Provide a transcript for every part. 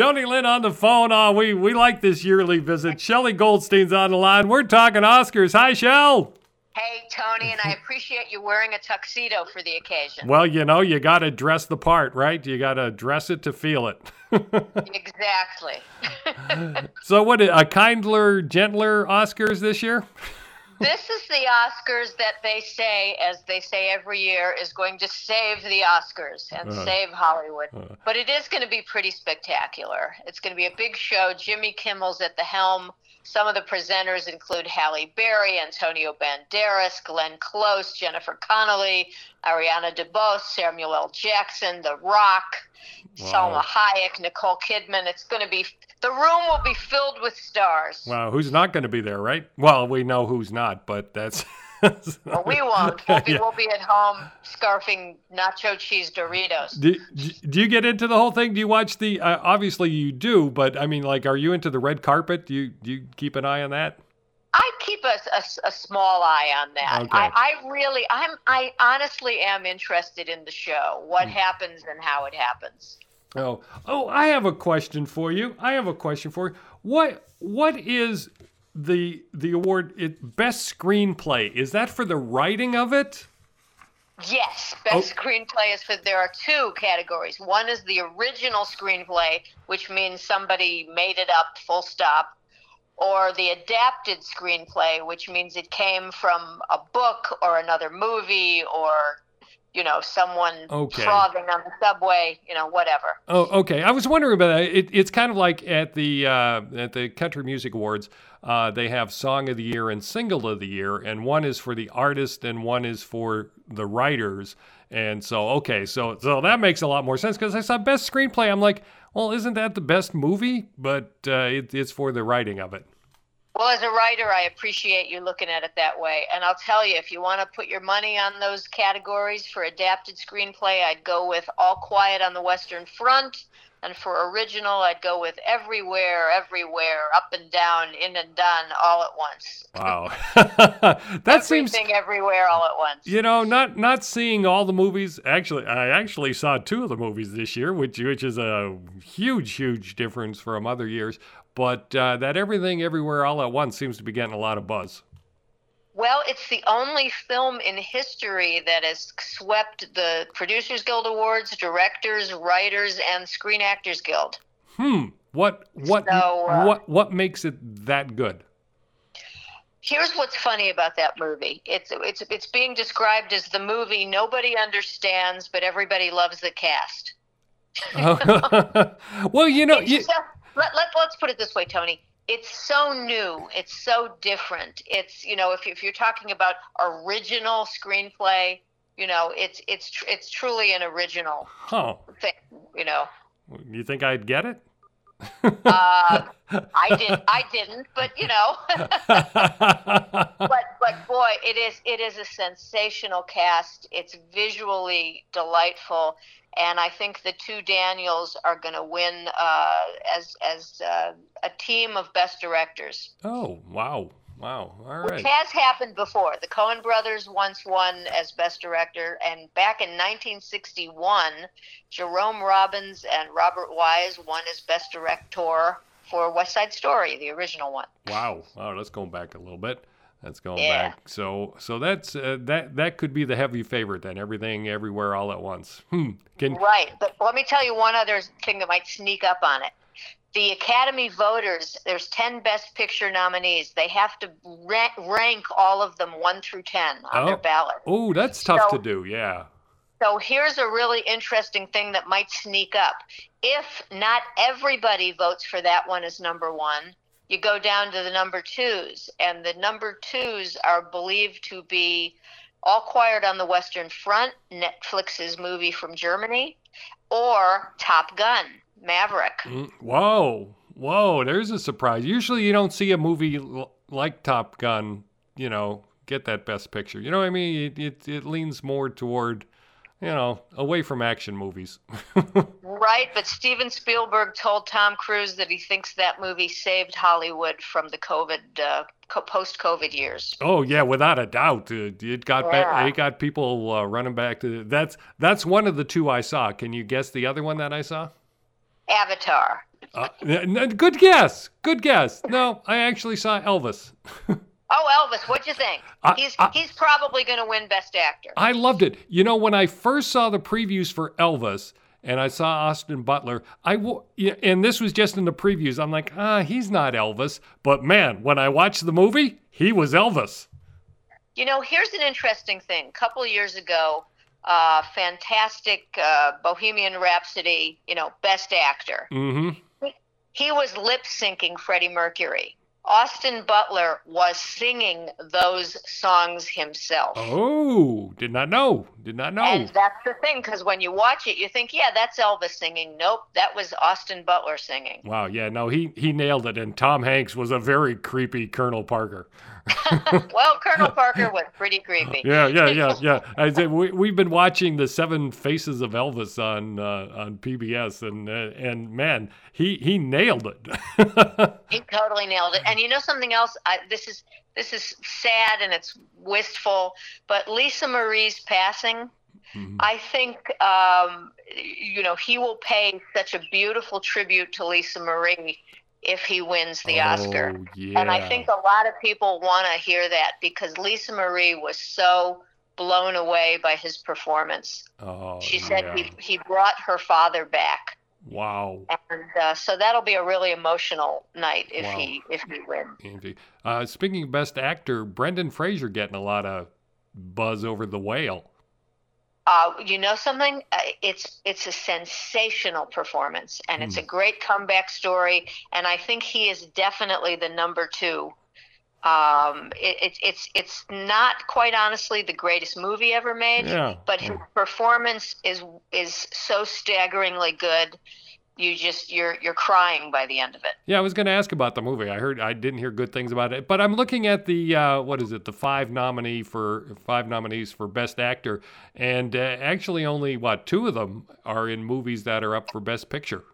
Tony Lynn on the phone. Oh, we, we like this yearly visit. Shelley Goldstein's on the line. We're talking Oscars. Hi, Shell. Hey, Tony, and I appreciate you wearing a tuxedo for the occasion. Well, you know, you got to dress the part, right? You got to dress it to feel it. exactly. so, what, a kindler, gentler Oscars this year? This is the Oscars that they say, as they say every year, is going to save the Oscars and uh, save Hollywood. Uh, but it is going to be pretty spectacular. It's going to be a big show. Jimmy Kimmel's at the helm. Some of the presenters include Halle Berry, Antonio Banderas, Glenn Close, Jennifer Connelly, Ariana DeBose, Samuel L. Jackson, The Rock, wow. Salma Hayek, Nicole Kidman. It's going to be the room will be filled with stars. Wow, who's not going to be there, right? Well, we know who's not, but that's. well, we won't. We'll be, yeah. we'll be at home scarfing nacho cheese Doritos. Do, do you get into the whole thing? Do you watch the? Uh, obviously, you do, but I mean, like, are you into the red carpet? Do you do you keep an eye on that? I keep a, a, a small eye on that. Okay. I, I really, I'm, I honestly am interested in the show, what mm. happens and how it happens. Oh, oh! I have a question for you. I have a question for you. What what is the the award? It best screenplay. Is that for the writing of it? Yes, best oh. screenplay is for. There are two categories. One is the original screenplay, which means somebody made it up, full stop, or the adapted screenplay, which means it came from a book or another movie or you know, someone okay. frothing on the subway, you know, whatever. Oh, okay. I was wondering about that. It, it's kind of like at the uh, at the Country Music Awards, uh, they have Song of the Year and Single of the Year, and one is for the artist and one is for the writers. And so, okay, so so that makes a lot more sense because I saw Best Screenplay. I'm like, well, isn't that the best movie? But uh, it, it's for the writing of it. Well, as a writer, I appreciate you looking at it that way. And I'll tell you, if you want to put your money on those categories for adapted screenplay, I'd go with All Quiet on the Western Front. And for original, I'd go with Everywhere, Everywhere, Up and Down, In and Done, all at once. Wow, that Everything seems everywhere all at once. You know, not not seeing all the movies. Actually, I actually saw two of the movies this year, which which is a huge, huge difference from other years but uh, that everything everywhere all at once seems to be getting a lot of buzz. Well, it's the only film in history that has swept the Producers Guild Awards, Directors, Writers, and Screen Actors Guild. Hmm. What what so, uh, what what makes it that good? Here's what's funny about that movie. It's it's it's being described as the movie nobody understands, but everybody loves the cast. well, you know, you, so, let, let, let's put it this way, Tony. It's so new. It's so different. It's, you know, if, if you're talking about original screenplay, you know, it's, it's, it's truly an original huh. thing, you know. You think I'd get it? Uh, I did. I didn't, but you know. but but boy, it is it is a sensational cast. It's visually delightful, and I think the two Daniels are going to win uh, as as uh, a team of best directors. Oh wow! Wow! All right. Which has happened before. The Coen brothers once won as best director, and back in 1961, Jerome Robbins and Robert Wise won as best director for West Side Story, the original one. Wow! Wow! Let's go back a little bit. That's going yeah. back. So so that's uh, that that could be the heavy favorite then. Everything everywhere all at once. Hmm. Can... Right. But let me tell you one other thing that might sneak up on it. The Academy voters, there's 10 Best Picture nominees. They have to rank, rank all of them 1 through 10 on oh. their ballot. Oh, that's tough so, to do. Yeah. So here's a really interesting thing that might sneak up. If not everybody votes for that one as number one, you go down to the number twos, and the number twos are believed to be All Quiet on the Western Front, Netflix's movie from Germany, or Top Gun, Maverick. Mm, whoa, whoa, there's a surprise. Usually you don't see a movie like Top Gun, you know, get that best picture. You know what I mean? It, it, it leans more toward you know, away from action movies. right, but Steven Spielberg told Tom Cruise that he thinks that movie saved Hollywood from the COVID uh, post-COVID years. Oh yeah, without a doubt, it, it got yeah. back, it got people uh, running back to that's that's one of the two I saw. Can you guess the other one that I saw? Avatar. Uh, good guess. Good guess. No, I actually saw Elvis. Oh, Elvis, what'd you think? I, he's I, he's probably going to win Best Actor. I loved it. You know, when I first saw the previews for Elvis, and I saw Austin Butler. I w- and this was just in the previews. I'm like, ah, he's not Elvis. But man, when I watched the movie, he was Elvis. You know, here's an interesting thing. A couple of years ago, uh, fantastic uh, Bohemian Rhapsody, you know, Best Actor. Mm-hmm. He was lip syncing Freddie Mercury. Austin Butler was singing those songs himself. Oh, did not know. Did not know. And that's the thing, because when you watch it, you think, yeah, that's Elvis singing. Nope, that was Austin Butler singing. Wow, yeah, no, he he nailed it. And Tom Hanks was a very creepy Colonel Parker. well, Colonel Parker was pretty creepy. Yeah, yeah, yeah, yeah. I said we we've been watching the Seven Faces of Elvis on uh, on PBS, and uh, and man, he he nailed it. he totally nailed it. And you know something else? I, this is this is sad and it's wistful, but Lisa Marie's passing. Mm-hmm. I think um, you know he will pay such a beautiful tribute to Lisa Marie if he wins the oh, Oscar. Yeah. And I think a lot of people want to hear that because Lisa Marie was so blown away by his performance. Oh, she said yeah. he, he brought her father back. Wow. And uh, so that'll be a really emotional night if wow. he if he wins. Uh, speaking of best actor, Brendan Fraser getting a lot of buzz over The Whale. Uh, you know something? Uh, it's it's a sensational performance, and it's a hmm. great comeback story. And I think he is definitely the number two. Um, it, it, it's it's not quite honestly the greatest movie ever made, yeah. but his performance is is so staggeringly good you just you're you're crying by the end of it. Yeah, I was going to ask about the movie. I heard I didn't hear good things about it, but I'm looking at the uh, what is it? The five nominee for five nominees for best actor, and uh, actually only what two of them are in movies that are up for best picture.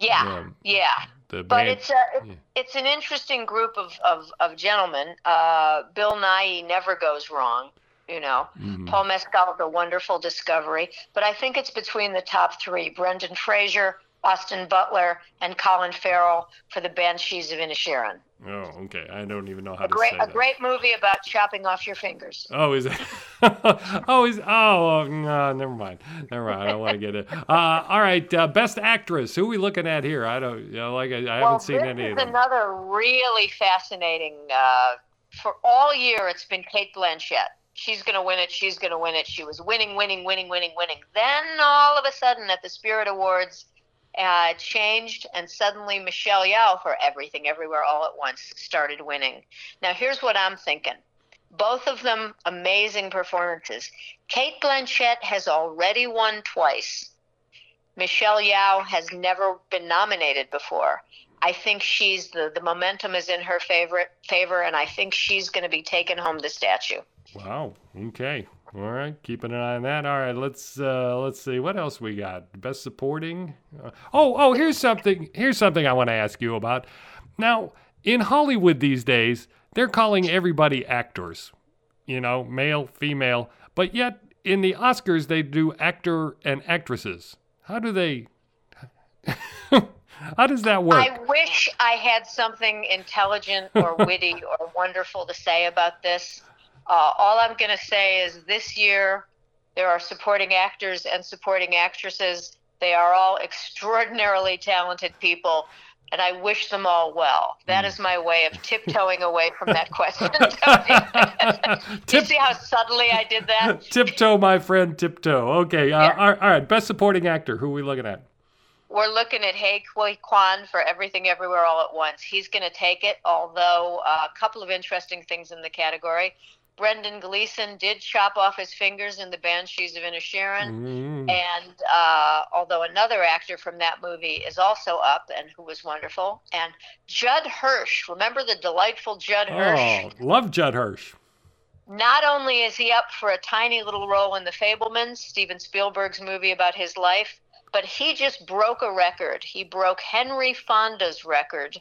Yeah, um, yeah. but band, it's a it's, yeah. it's, an interesting group of of, of gentlemen. Uh, Bill Nighy never goes wrong you know. Mm-hmm. Paul Mescal, the wonderful discovery. But I think it's between the top three Brendan Fraser, Austin Butler, and Colin Farrell for the Banshees of Inisherin. Oh, okay. I don't even know how a to great, say A that. great movie about chopping off your fingers. Oh, is it? oh, is oh, no, never mind. Never mind. I don't want to get it. Uh, all right, uh, best actress. Who are we looking at here? I don't. You know, like I, I well, haven't seen any of them. another really fascinating. Uh, for all year, it's been Cate Blanchett she's going to win it, she's going to win it. She was winning, winning, winning, winning, winning. Then all of a sudden at the Spirit Awards, uh, changed, and suddenly Michelle Yeoh for Everything Everywhere All at Once started winning. Now, here's what I'm thinking. Both of them amazing performances. Cate Blanchett has already won twice. Michelle Yeoh has never been nominated before. I think she's the the momentum is in her favorite favor, and I think she's going to be taking home the statue. Wow. Okay. All right. Keeping an eye on that. All right. Let's uh, let's see what else we got. Best supporting. Uh, oh oh. Here's something. Here's something I want to ask you about. Now in Hollywood these days, they're calling everybody actors. You know, male, female. But yet in the Oscars they do actor and actresses. How do they? How does that work? I wish I had something intelligent or witty or wonderful to say about this. Uh, all I'm going to say is this year there are supporting actors and supporting actresses. They are all extraordinarily talented people, and I wish them all well. That is my way of tiptoeing away from that question. Tip- you see how subtly I did that? tiptoe, my friend, tiptoe. Okay, uh, yeah. all, all right. Best supporting actor. Who are we looking at? We're looking at Ke Huy Quan for Everything Everywhere All at Once. He's going to take it, although uh, a couple of interesting things in the category. Brendan Gleeson did chop off his fingers in The Banshees of Inisherin. Mm. And uh, although another actor from that movie is also up and who was wonderful. And Judd Hirsch, remember the delightful Judd Hirsch? Oh, love Judd Hirsch. Not only is he up for a tiny little role in The Fabelmans, Steven Spielberg's movie about his life, but he just broke a record. He broke Henry Fonda's record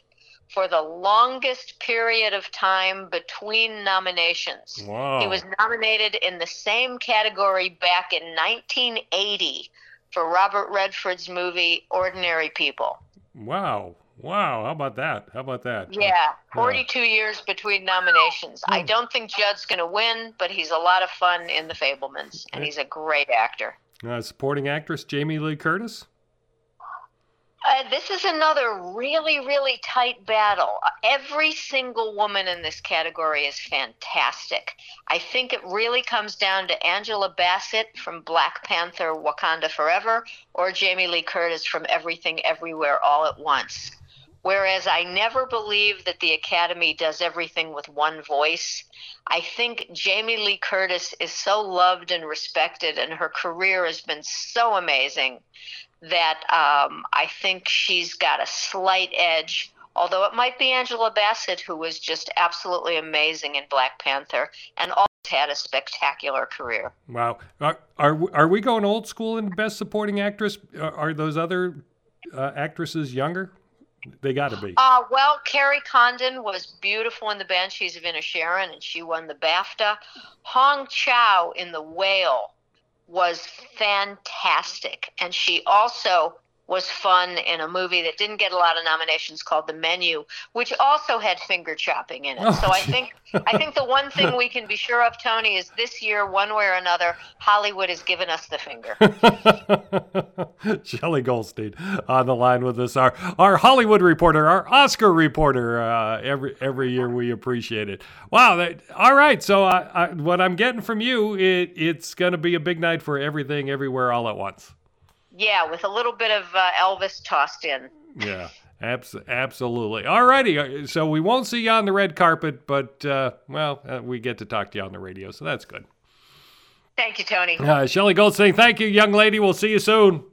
for the longest period of time between nominations. Wow. He was nominated in the same category back in 1980 for Robert Redford's movie Ordinary People. Wow. Wow. How about that? How about that? Yeah. 42 yeah. years between nominations. I hmm. don't think Judd's going to win, but he's a lot of fun in The Fabelmans, and he's a great actor. Uh, supporting actress Jamie Lee Curtis? Uh, this is another really, really tight battle. Every single woman in this category is fantastic. I think it really comes down to Angela Bassett from Black Panther Wakanda Forever or Jamie Lee Curtis from Everything Everywhere All at Once. Whereas I never believe that the Academy does everything with one voice. I think Jamie Lee Curtis is so loved and respected, and her career has been so amazing that um, I think she's got a slight edge. Although it might be Angela Bassett, who was just absolutely amazing in Black Panther and always had a spectacular career. Wow. Are, are, are we going old school in Best Supporting Actress? Are those other uh, actresses younger? They got to be. Uh, well, Kerry Condon was beautiful in The Banshees of Inisherin, and she won the BAFTA. Hong Chau in The Whale was fantastic. And she also was fun in a movie that didn't get a lot of nominations called The Menu, which also had finger chopping in it. Oh, so I think I think the one thing we can be sure of, Tony, is this year, one way or another, Hollywood has given us the finger. Shelley Goldstein on the line with us, our our Hollywood reporter, our Oscar reporter. Uh, every every year we appreciate it. Wow. That, all right. So I, I, what I'm getting from you, it, it's going to be a big night for everything, everywhere, all at once. Yeah, with a little bit of uh, Elvis tossed in. Yeah, abs- absolutely. All righty. Uh, so we won't see you on the red carpet, but, uh, well, uh, we get to talk to you on the radio, so that's good. Thank you, Tony. Uh, Shelley Goldstein, thank you, young lady. We'll see you soon.